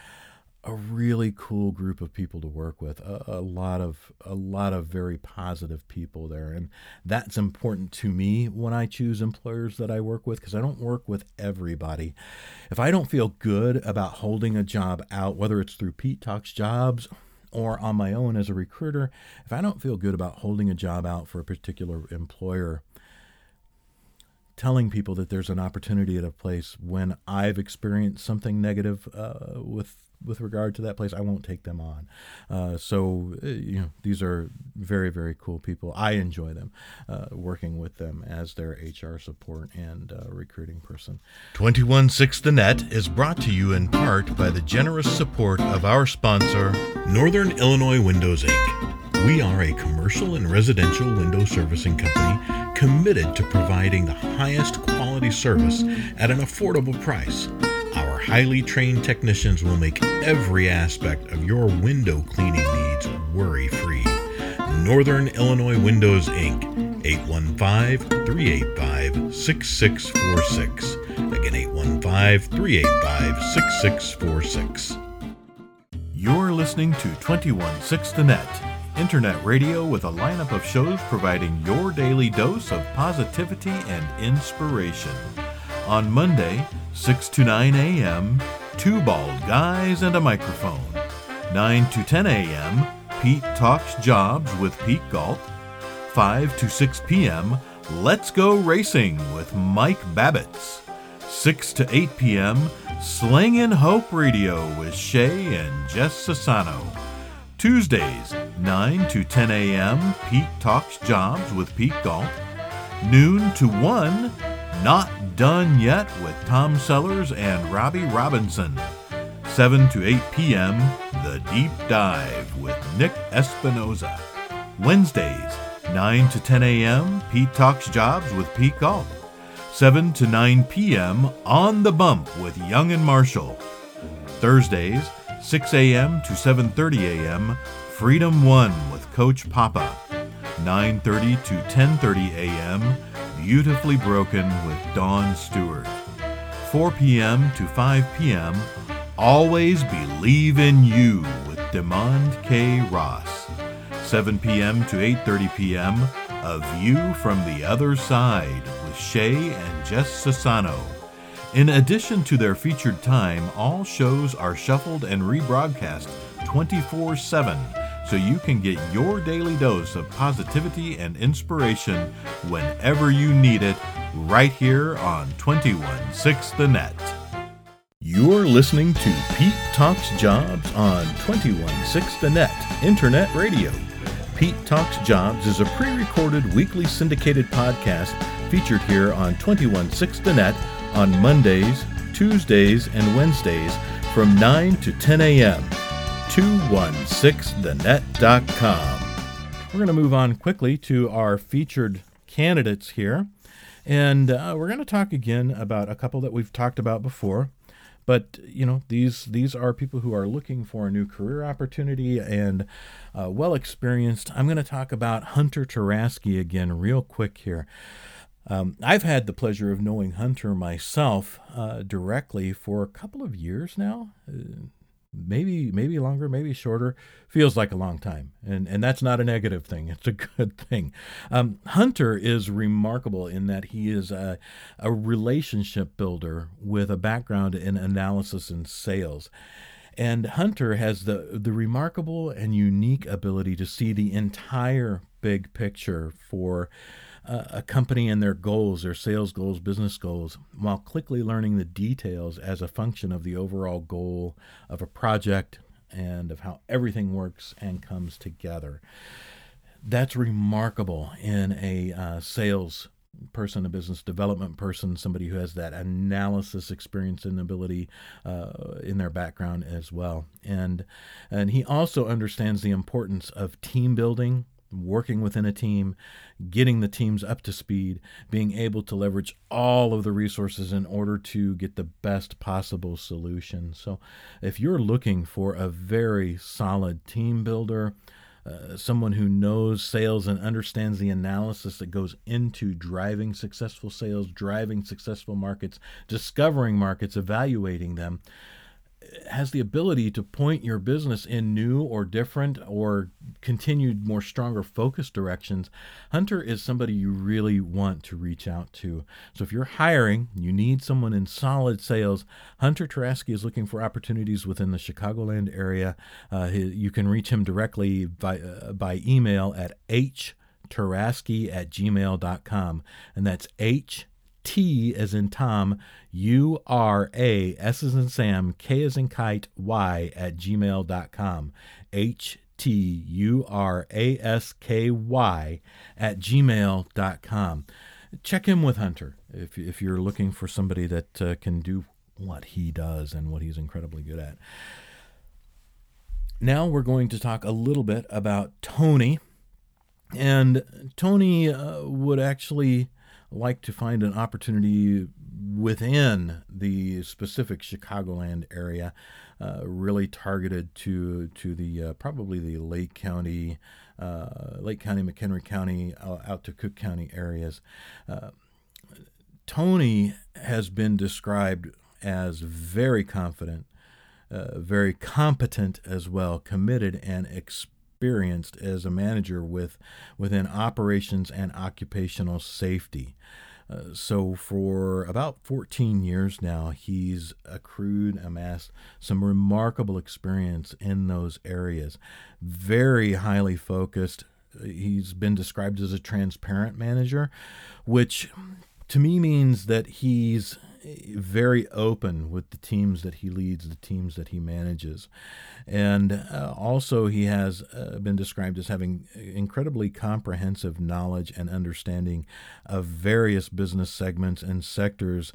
a really cool group of people to work with a, a, lot of a lot of very positive people there. And that's important to me when i choose employers that i work with because i don't work with everybody. If i don't feel good about holding a job out whether it's through pete talks jobs or on my own as a recruiter if i don't feel good about holding a job out for a particular employer telling people that there's an opportunity at a place when I've experienced something negative uh, with with regard to that place, I won't take them on. Uh, so uh, you know, these are very very cool people. I enjoy them, uh, working with them as their HR support and uh, recruiting person. Twenty One Six The Net is brought to you in part by the generous support of our sponsor, Northern Illinois Windows Inc. We are a commercial and residential window servicing company committed to providing the highest quality service at an affordable price highly trained technicians will make every aspect of your window cleaning needs worry free. Northern Illinois Windows Inc. 815 385 6646. Again, 815 385 6646. You're listening to 216 The Net, internet radio with a lineup of shows providing your daily dose of positivity and inspiration. On Monday, 6 to 9 a.m., Two Bald Guys and a Microphone. 9 to 10 a.m., Pete Talks Jobs with Pete Gault. 5 to 6 p.m., Let's Go Racing with Mike Babbitts. 6 to 8 p.m., Slingin' Hope Radio with Shay and Jess Sassano. Tuesdays, 9 to 10 a.m., Pete Talks Jobs with Pete Gault. Noon to 1, Not Done Yet with Tom Sellers and Robbie Robinson. 7 to 8 p.m., The Deep Dive with Nick Espinoza. Wednesdays, 9 to 10 a.m., Pete Talks Jobs with Pete Gault. 7 to 9 p.m., On the Bump with Young and Marshall. Thursdays, 6 a.m. to 7:30 a.m., Freedom 1 with Coach Papa. 9:30 to 10:30 a.m., Beautifully Broken with Dawn Stewart. 4 p.m. to 5 p.m., Always Believe in You with Demond K. Ross. 7 p.m. to 8.30 p.m., A View from the Other Side with Shay and Jess Sassano. In addition to their featured time, all shows are shuffled and rebroadcast 24 7 so you can get your daily dose of positivity and inspiration whenever you need it right here on 216 The Net. You're listening to Pete Talks Jobs on 216 The Net Internet Radio. Pete Talks Jobs is a pre recorded weekly syndicated podcast featured here on 216 The Net on Mondays, Tuesdays, and Wednesdays from 9 to 10 a.m. 216thenet.com. We're going to move on quickly to our featured candidates here. And uh, we're going to talk again about a couple that we've talked about before. But you know these these are people who are looking for a new career opportunity and uh, well experienced. I'm going to talk about Hunter Turasky again, real quick here. Um, I've had the pleasure of knowing Hunter myself uh, directly for a couple of years now, uh, maybe maybe longer, maybe shorter. Feels like a long time, and and that's not a negative thing. It's a good thing. Um, Hunter is remarkable in that he is a, a relationship builder with a background in analysis and sales. And Hunter has the the remarkable and unique ability to see the entire big picture for a company and their goals, their sales goals, business goals, while quickly learning the details as a function of the overall goal of a project and of how everything works and comes together. That's remarkable in a uh, sales person, a business development person, somebody who has that analysis experience and ability uh, in their background as well. And and he also understands the importance of team building working within a team, getting the teams up to speed, being able to leverage all of the resources in order to get the best possible solution. So, if you're looking for a very solid team builder, uh, someone who knows sales and understands the analysis that goes into driving successful sales, driving successful markets, discovering markets, evaluating them, has the ability to point your business in new or different or continued more stronger focus directions, Hunter is somebody you really want to reach out to. So if you're hiring, you need someone in solid sales, Hunter Turasky is looking for opportunities within the Chicagoland area. Uh, you can reach him directly by, uh, by email at hturasky at gmail.com. And that's H T as in Tom, U R A, S as in Sam, K as in kite, Y at gmail.com. H T U R A S K Y at gmail.com. Check in with Hunter if, if you're looking for somebody that uh, can do what he does and what he's incredibly good at. Now we're going to talk a little bit about Tony. And Tony uh, would actually like to find an opportunity within the specific Chicagoland area, uh, really targeted to to the uh, probably the Lake County, uh, Lake County, McHenry County, out to Cook County areas. Uh, Tony has been described as very confident, very competent as well, committed and experienced as a manager with within operations and occupational safety. Uh, so for about 14 years now, he's accrued, amassed some remarkable experience in those areas. Very highly focused. He's been described as a transparent manager, which to me means that he's very open with the teams that he leads, the teams that he manages. And uh, also, he has uh, been described as having incredibly comprehensive knowledge and understanding of various business segments and sectors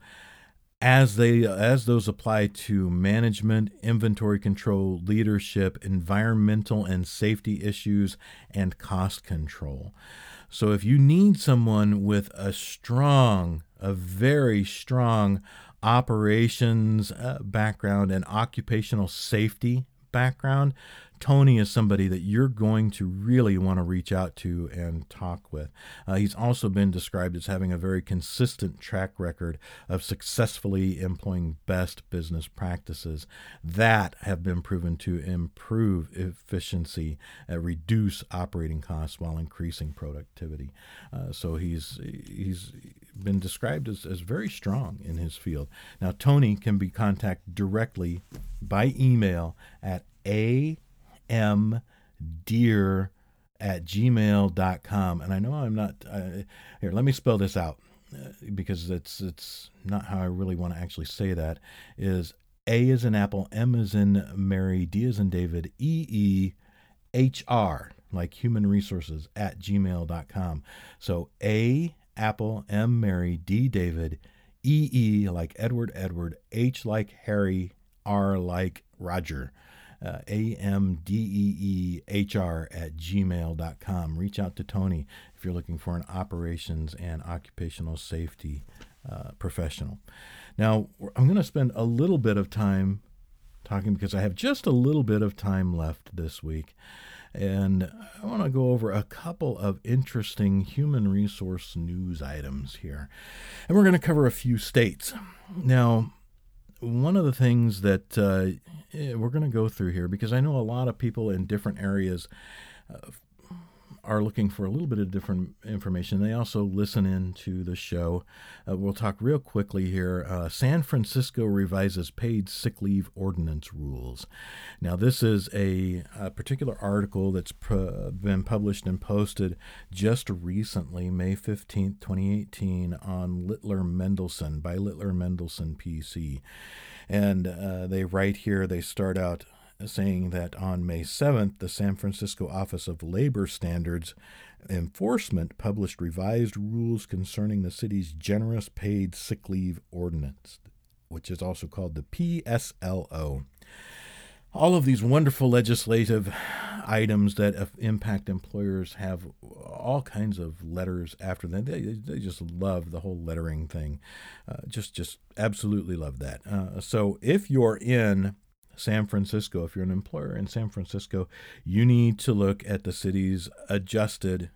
as they as those apply to management, inventory control, leadership, environmental and safety issues, and cost control. So if you need someone with a strong, a very strong operations uh, background and occupational safety background, Tony is somebody that you're going to really want to reach out to and talk with. Uh, he's also been described as having a very consistent track record of successfully employing best business practices that have been proven to improve efficiency, uh, reduce operating costs while increasing productivity. Uh, so he's he's been described as, as very strong in his field. Now, Tony can be contacted directly by email at a mdeer at gmail.com. And I know I'm not, uh, here, let me spell this out uh, because it's, it's not how I really want to actually say that, is A is in Apple, M is in Mary, D is in David, E E H R, like human resources at gmail.com. So A, Apple, M, Mary, D, David, E, E, like Edward, Edward, H, like Harry, R, like Roger uh, A-M-D-E-E-H-R at gmail.com. Reach out to Tony if you're looking for an operations and occupational safety uh, professional. Now, I'm going to spend a little bit of time talking because I have just a little bit of time left this week. And I want to go over a couple of interesting human resource news items here. And we're going to cover a few states. Now, one of the things that uh, eh, we're going to go through here, because I know a lot of people in different areas uh, are looking for a little bit of different information, they also listen in to the show. Uh, we'll talk real quickly here. Uh, San Francisco revises paid sick leave ordinance rules. Now, this is a, a particular article that's pr- been published and posted just recently, May 15th, 2018, on Littler Mendelson by Littler Mendelson PC. And uh, they write here, they start out saying that on May 7th, the San Francisco Office of Labor Standards Enforcement published revised rules concerning the city's generous paid sick leave ordinance, which is also called the PSLO. All of these wonderful legislative items that impact employers have all kinds of letters after them. They, they just love the whole lettering thing. Uh, just, just absolutely love that. Uh, so if you're in San Francisco, if you're an employer in San Francisco, you need to look at the city's adjusted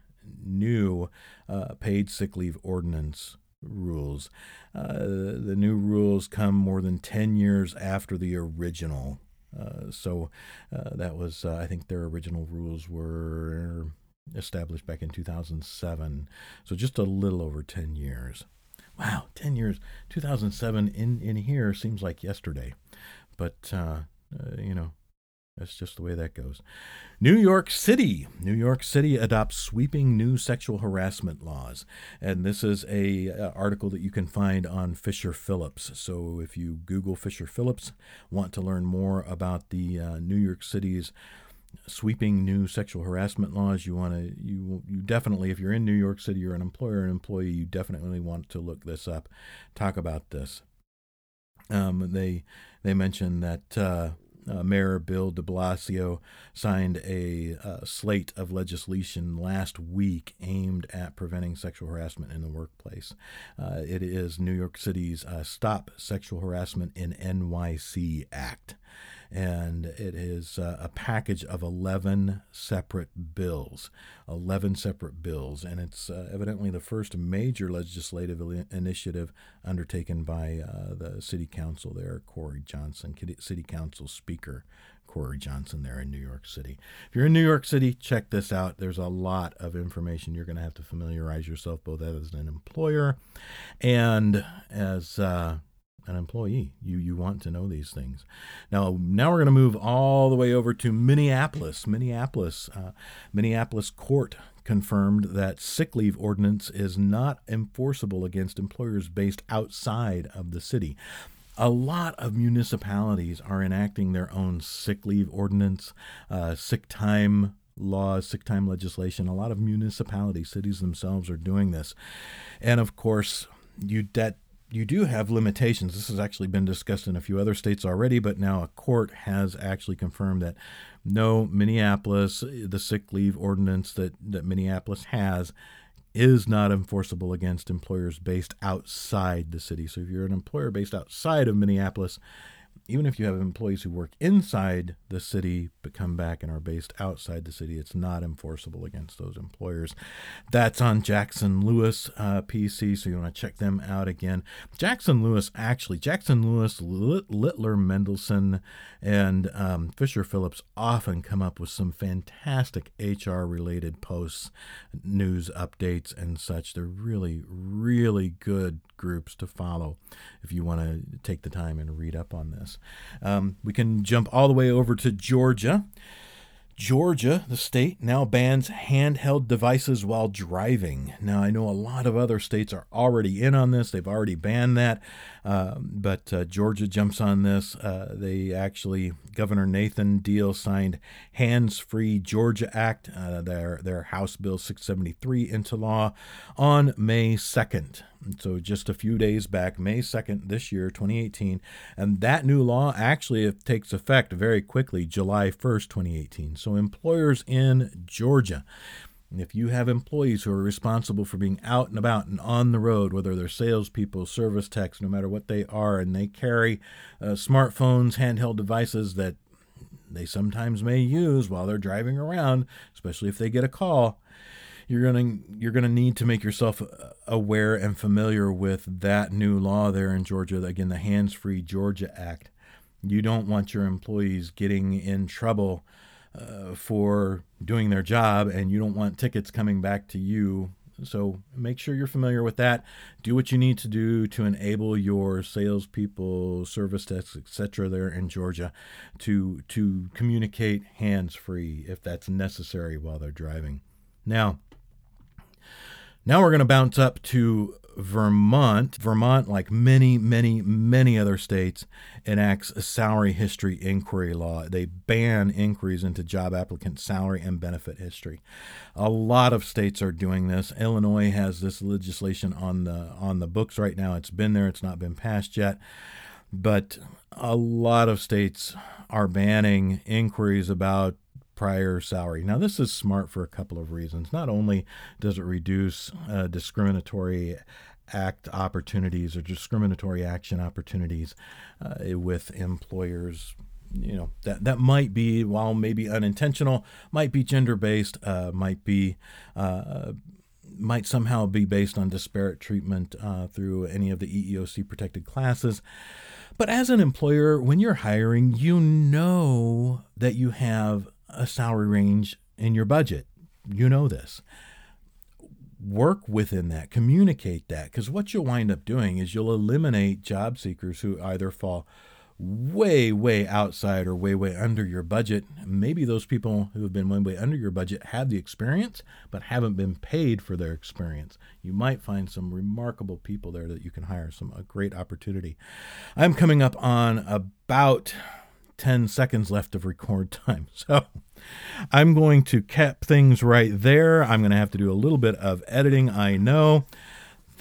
new uh, paid sick leave ordinance rules. Uh, the new rules come more than 10 years after the original. Uh, so uh, that was, uh, I think their original rules were established back in 2007. So just a little over 10 years. Wow, 10 years. 2007 in, in here seems like yesterday. But uh, uh, you know, that's just the way that goes. New York City. New York City adopts sweeping new sexual harassment laws, and this is a, a article that you can find on Fisher Phillips. So if you Google Fisher Phillips, want to learn more about the uh, New York City's sweeping new sexual harassment laws, you want to you you definitely if you're in New York City, you're an employer an employee, you definitely want to look this up, talk about this. Um, they they mentioned that. Uh, uh, Mayor Bill de Blasio signed a uh, slate of legislation last week aimed at preventing sexual harassment in the workplace. Uh, it is New York City's uh, Stop Sexual Harassment in NYC Act and it is uh, a package of 11 separate bills. 11 separate bills, and it's uh, evidently the first major legislative initiative undertaken by uh, the city council there, Corey Johnson, city council speaker. Corey Johnson there in New York City. If you're in New York City, check this out. There's a lot of information you're going to have to familiarize yourself both as an employer and as uh, an employee. You you want to know these things. Now now we're going to move all the way over to Minneapolis. Minneapolis, uh, Minneapolis court confirmed that sick leave ordinance is not enforceable against employers based outside of the city. A lot of municipalities are enacting their own sick leave ordinance, uh, sick time laws, sick time legislation. A lot of municipalities, cities themselves are doing this. And of course, you that you do have limitations. This has actually been discussed in a few other states already, but now a court has actually confirmed that no, Minneapolis, the sick leave ordinance that, that Minneapolis has, is not enforceable against employers based outside the city. So if you're an employer based outside of Minneapolis, even if you have employees who work inside the city but come back and are based outside the city, it's not enforceable against those employers. That's on Jackson Lewis uh, PC, so you want to check them out again. Jackson Lewis, actually, Jackson Lewis, Littler Mendelson, and um, Fisher Phillips often come up with some fantastic HR related posts, news updates, and such. They're really, really good groups to follow if you want to take the time and read up on this. Um, we can jump all the way over to Georgia. Georgia, the state, now bans handheld devices while driving. Now, I know a lot of other states are already in on this. They've already banned that. Uh, but uh, Georgia jumps on this. Uh, they actually, Governor Nathan Deal signed Hands Free Georgia Act, uh, their, their House Bill 673, into law on May 2nd. So just a few days back, May 2nd this year, 2018. And that new law actually takes effect very quickly, July 1st, 2018. So employers in Georgia, if you have employees who are responsible for being out and about and on the road, whether they're salespeople, service techs, no matter what they are, and they carry uh, smartphones, handheld devices that they sometimes may use while they're driving around, especially if they get a call, you're gonna you're gonna need to make yourself aware and familiar with that new law there in Georgia. Again, the Hands Free Georgia Act. You don't want your employees getting in trouble uh, for doing their job, and you don't want tickets coming back to you so make sure you're familiar with that. Do what you need to do to enable your salespeople, service desks, etc. there in Georgia to to communicate hands free if that's necessary while they're driving. Now, now we're going to bounce up to Vermont, Vermont, like many, many, many other states, enacts a salary history inquiry law. They ban inquiries into job applicant salary and benefit history. A lot of states are doing this. Illinois has this legislation on the on the books right now. It's been there. It's not been passed yet, but a lot of states are banning inquiries about prior salary. Now, this is smart for a couple of reasons. Not only does it reduce uh, discriminatory act opportunities or discriminatory action opportunities uh, with employers you know that that might be while maybe unintentional might be gender based uh, might be uh, might somehow be based on disparate treatment uh, through any of the EEOC protected classes but as an employer when you're hiring you know that you have a salary range in your budget. You know this. Work within that, communicate that, because what you'll wind up doing is you'll eliminate job seekers who either fall way, way outside or way, way under your budget. Maybe those people who have been way, way under your budget have the experience, but haven't been paid for their experience. You might find some remarkable people there that you can hire, some a great opportunity. I'm coming up on about 10 seconds left of record time. So I'm going to cap things right there. I'm going to have to do a little bit of editing, I know.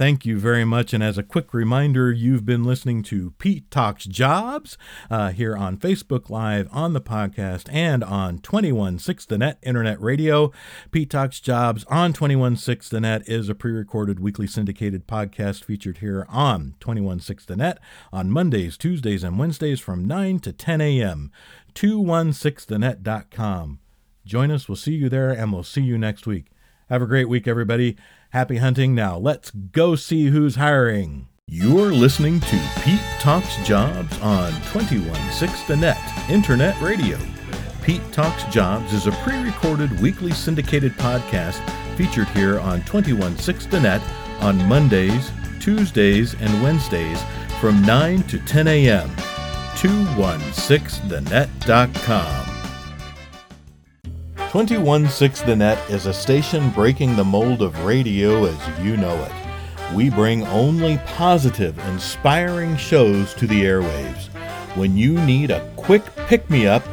Thank you very much. And as a quick reminder, you've been listening to Pete Talks Jobs uh, here on Facebook Live, on the podcast, and on 216 The Net Internet Radio. Pete Talks Jobs on 216 The Net is a pre recorded weekly syndicated podcast featured here on 216 The Net on Mondays, Tuesdays, and Wednesdays from 9 to 10 a.m. 216thenet.com. Join us. We'll see you there, and we'll see you next week. Have a great week, everybody. Happy hunting. Now, let's go see who's hiring. You're listening to Pete Talks Jobs on 216 The Net Internet Radio. Pete Talks Jobs is a pre recorded weekly syndicated podcast featured here on 216 The Net on Mondays, Tuesdays, and Wednesdays from 9 to 10 a.m. 216thenet.com. 216 The Net is a station breaking the mold of radio as you know it. We bring only positive, inspiring shows to the airwaves. When you need a quick pick me up,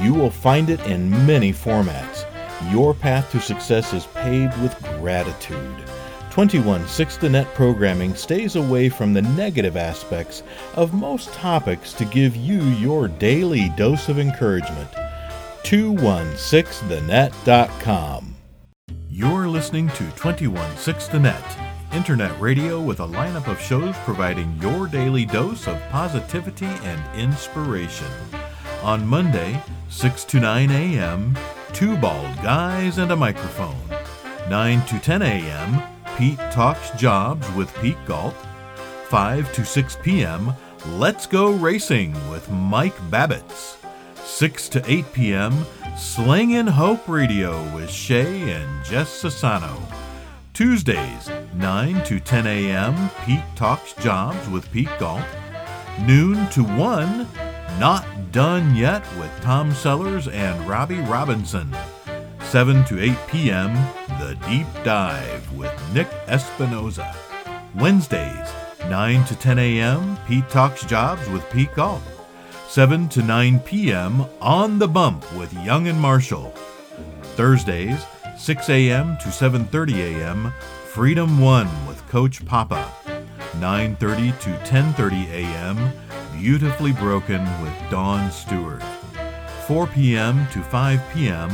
you will find it in many formats. Your path to success is paved with gratitude. 216 The Net programming stays away from the negative aspects of most topics to give you your daily dose of encouragement. 216thenet.com. You're listening to 216 The Net, internet radio with a lineup of shows providing your daily dose of positivity and inspiration. On Monday, 6 to 9 a.m., two bald guys and a microphone. 9 to 10 a.m., Pete Talks Jobs with Pete Gault. 5 to 6 p.m., Let's Go Racing with Mike Babbitts. 6 to 8 p.m., Slingin' Hope Radio with Shay and Jess Sassano. Tuesdays, 9 to 10 a.m., Pete Talks Jobs with Pete Gault. Noon to 1, Not Done Yet with Tom Sellers and Robbie Robinson. 7 to 8 p.m., The Deep Dive with Nick Espinoza. Wednesdays, 9 to 10 a.m., Pete Talks Jobs with Pete Gault. 7 to 9 p.m. On the Bump with Young and Marshall. Thursdays, 6 a.m. to 7:30 a.m. Freedom 1 with Coach Papa. 9:30 to 10:30 a.m. Beautifully Broken with Dawn Stewart. 4 p.m. to 5 p.m.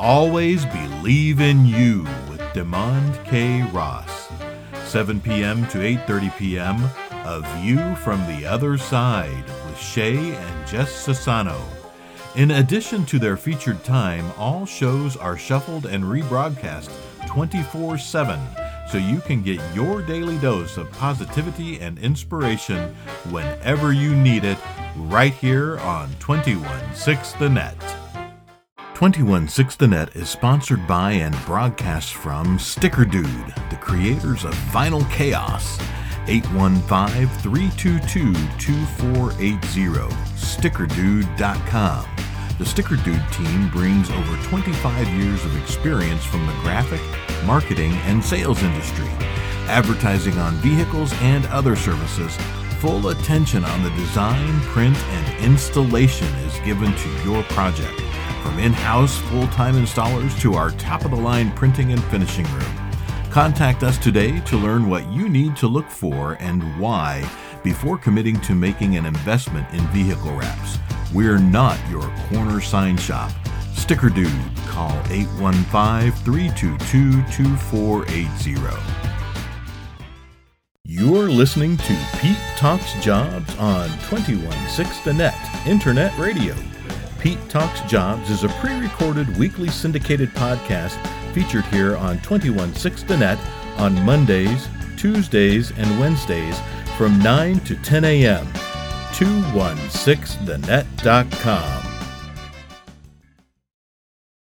Always Believe in You with Demond K. Ross. 7 p.m. to 8:30 p.m. A View from the Other Side Shay and Jess Sassano. In addition to their featured time, all shows are shuffled and rebroadcast 24 7 so you can get your daily dose of positivity and inspiration whenever you need it right here on 216 The Net. 216 The Net is sponsored by and broadcast from Sticker Dude, the creators of Vinyl Chaos. 815 322 2480, stickerdude.com. The Sticker Dude team brings over 25 years of experience from the graphic, marketing, and sales industry, advertising on vehicles and other services. Full attention on the design, print, and installation is given to your project, from in house full time installers to our top of the line printing and finishing room. Contact us today to learn what you need to look for and why before committing to making an investment in vehicle wraps. We're not your corner sign shop. Sticker Dude, call 815 322 2480. You're listening to Pete Talks Jobs on 216 The Net Internet Radio. Pete Talks Jobs is a pre recorded weekly syndicated podcast featured here on 216 The Net on Mondays, Tuesdays, and Wednesdays from 9 to 10 a.m. 216thenet.com.